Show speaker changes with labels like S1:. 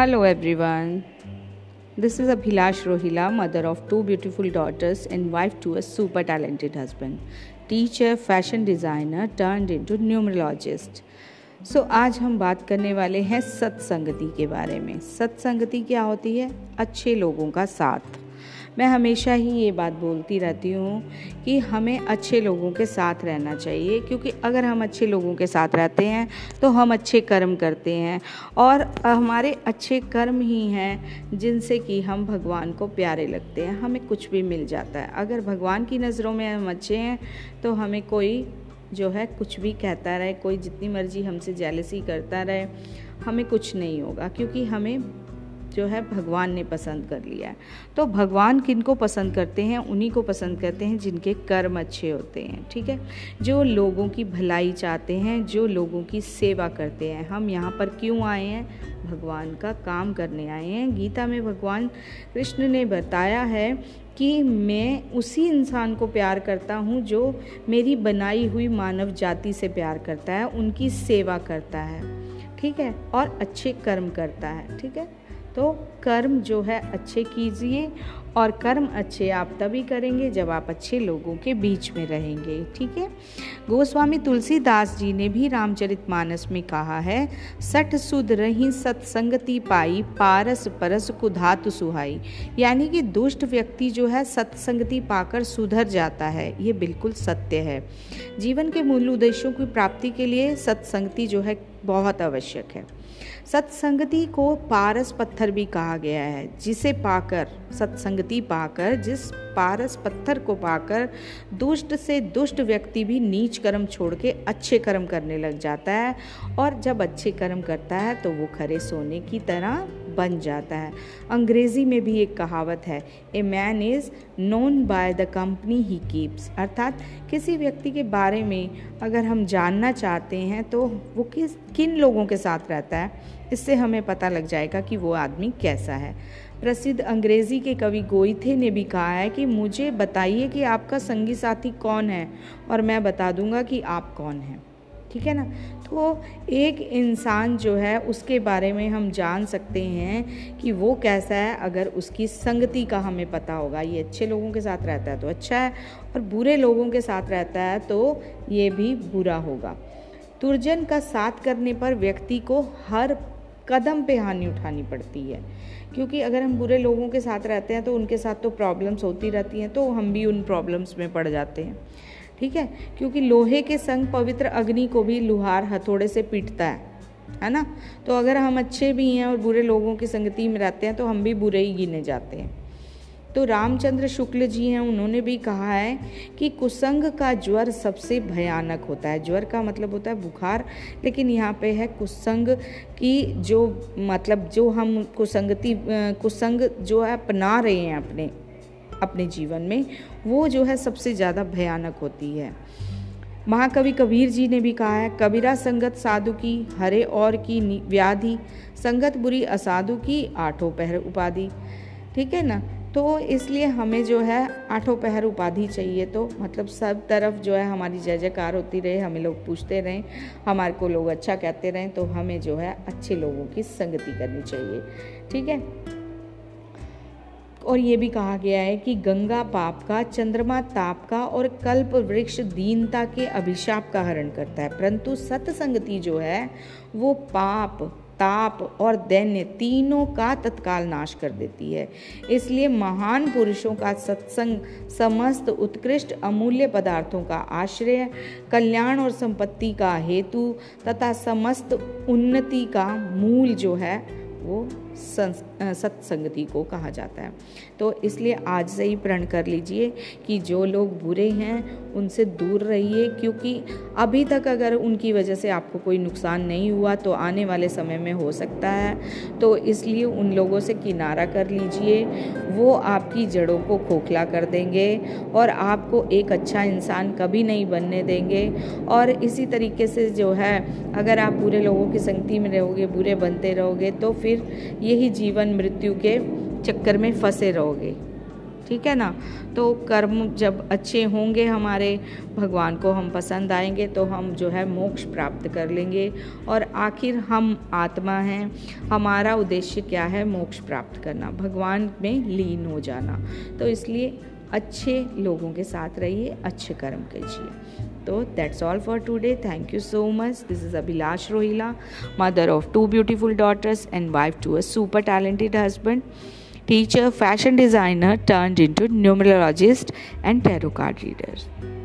S1: Hello everyone this is Abhilash Rohila mother of two beautiful daughters and wife to a super talented husband teacher fashion designer turned into numerologist so आज हम बात करने वाले हैं सत्संगति के बारे में। सत्संगति क्या होती है? अच्छे लोगों का साथ। मैं हमेशा ही ये बात बोलती रहती हूँ कि हमें अच्छे लोगों के साथ रहना चाहिए, क्योंकि अगर हम अच्छे लोगों के साथ रहते हैं तो हम अच्छे कर्म करते हैं और हमारे अच्छे कर्म ही हैं जिनसे कि हम भगवान को प्यारे लगते हैं, हमें कुछ भी मिल जाता है। अगर भगवान की नज़रों में हम अच्छे हैं तो हमें कोई जो है कुछ भी कहता रहे, कोई जितनी मर्ज़ी हमसे जेलसी करता रहे, हमें कुछ नहीं होगा, क्योंकि हमें जो है भगवान ने पसंद कर लिया है। तो भगवान किन को पसंद करते हैं? उन्हीं को पसंद करते हैं जिनके कर्म अच्छे होते हैं, ठीक है? जो लोगों की भलाई चाहते हैं, जो लोगों की सेवा करते हैं। हम यहाँ पर क्यों आए हैं? भगवान का काम करने आए हैं। गीता में भगवान कृष्ण ने बताया है कि मैं उसी इंसान को प्यार करता हूँ जो मेरी बनाई हुई मानव जाति से प्यार करता है, उनकी सेवा करता है। ठीक है? और अच्छे कर्म करता है, ठीक है? तो कर्म जो है, अच्छे कीजिए और कर्म अच्छे आप तभी करेंगे जब आप अच्छे लोगों के बीच में रहेंगे, ठीक है? गोस्वामी तुलसीदास जी ने भी रामचरित मानस में कहा है सठ सुध रही सत्संगति पाई, पारस परस कुधातु सुहाई। यानी कि दुष्ट व्यक्ति जो है, सत्संगति पाकर सुधर जाता है, ये बिल्कुल सत्य है। जीवन के मूल उद्देश्यों की प्राप्ति के लिए सत्संगति जो है बहुत आवश्यक है। सत्संगति को पारस पत्थर भी कहा गया है, जिसे पाकर, सत्संगति पाकर, जिस पारस पत्थर को पाकर दुष्ट से दुष्ट व्यक्ति भी नीच कर्म छोड़ के अच्छे कर्म करने लग जाता है और जब अच्छे कर्म करता है तो वो खरे सोने की तरह बन जाता है। अंग्रेज़ी में भी एक कहावत है a man is known by the company he keeps अर्थात किसी व्यक्ति के बारे में अगर हम जानना चाहते हैं तो वो किस, किन लोगों के साथ रहता है, इससे हमें पता लग जाएगा कि वो आदमी कैसा है। प्रसिद्ध अंग्रेज़ी के कवि गोइथे ने भी कहा है कि, मुझे बताइए कि आपका संगी साथी कौन है और मैं बता दूँगा कि आप कौन हैं। ठीक है ना? तो एक इंसान जो है, उसके बारे में हम जान सकते हैं कि वो कैसा है, अगर उसकी संगति का हमें पता होगा। ये अच्छे लोगों के साथ रहता है तो अच्छा है, और बुरे लोगों के साथ रहता है तो ये भी बुरा होगा। तुर्जन का साथ करने पर व्यक्ति को हर कदम पे हानि उठानी पड़ती है। क्योंकि अगर हम बुरे लोगों के साथ रहते हैं तो उनके साथ तो प्रॉब्लम्स होती रहती हैं तो हम भी उन प्रॉब्लम्स में पड़ जाते हैं। ठीक है? क्योंकि लोहे के संग पवित्र अग्नि को भी लुहार हथौड़े से पीटता है है ना? तो अगर हम अच्छे भी हैं और बुरे लोगों की संगति में रहते हैं तो हम भी बुरे ही गिने जाते हैं। तो रामचंद्र शुक्ल जी हैं, उन्होंने भी कहा है कि कुसंग का ज्वर सबसे भयानक होता है। ज्वर का मतलब होता है बुखार, लेकिन यहाँ पे है कुसंग की जो मतलब जो हम कुसंगति कुसंग जो है अपना रहे हैं अपने। अपने जीवन में, वो जो है सबसे ज़्यादा भयानक होती है। महाकवि कबीर जी ने भी कहा है, कबीरा संगत साधु की, हरे और की व्याधि, संगत बुरी असाधु की, आठों पहर उपाधि। ठीक है ना? तो इसलिए हमें जो है आठों पहर उपाधि चाहिए तो मतलब सब तरफ़ जो है हमारी जय जयकार होती रहे, हमें लोग पूछते रहें, हमारे को लोग अच्छा कहते रहें तो हमें जो है अच्छे लोगों की संगति करनी चाहिए। ठीक है? और ये भी कहा गया है कि गंगा पाप का, चंद्रमा ताप का और कल्प वृक्ष दीनता के अभिशाप का हरण करता है। परंतु सत्संगति जो है, वो पाप, ताप और दैन्य तीनों का तत्काल नाश कर देती है। इसलिए महान पुरुषों का सत्संग समस्त उत्कृष्ट अमूल्य पदार्थों का आश्रय, कल्याण और संपत्ति का हेतु तथा समस्त उन्नति का मूल जो है, वो सत्संगति को कहा जाता है। तो इसलिए आज से ही प्रण कर लीजिए कि जो लोग बुरे हैं, उनसे दूर रहिए, क्योंकि अभी तक अगर उनकी वजह से आपको कोई नुकसान नहीं हुआ तो आने वाले समय में हो सकता है। तो इसलिए उन लोगों से किनारा कर लीजिए, वो आपकी जड़ों को खोखला कर देंगे और आपको एक अच्छा इंसान कभी नहीं बनने देंगे। और इसी तरीके से जो है, अगर आप बुरे लोगों की संगति में रहोगे, बुरे बनते रहोगे तो फिर यही जीवन मृत्यु के चक्कर में फंसे रहोगे। ठीक है ना? तो कर्म जब अच्छे होंगे हमारे, भगवान को हम पसंद आएँगे तो हम जो है मोक्ष प्राप्त कर लेंगे और आखिर हम आत्मा हैं। हमारा उद्देश्य क्या है? मोक्ष प्राप्त करना। भगवान में लीन हो जाना। तो इसलिए अच्छे लोगों के साथ रहिए, अच्छे कर्म कीजिए। तो that's all for today thank you so much this is Abhilash Rohila mother of two beautiful daughters and wife to a super talented husband teacher fashion designer turned into numerologist and tarot card.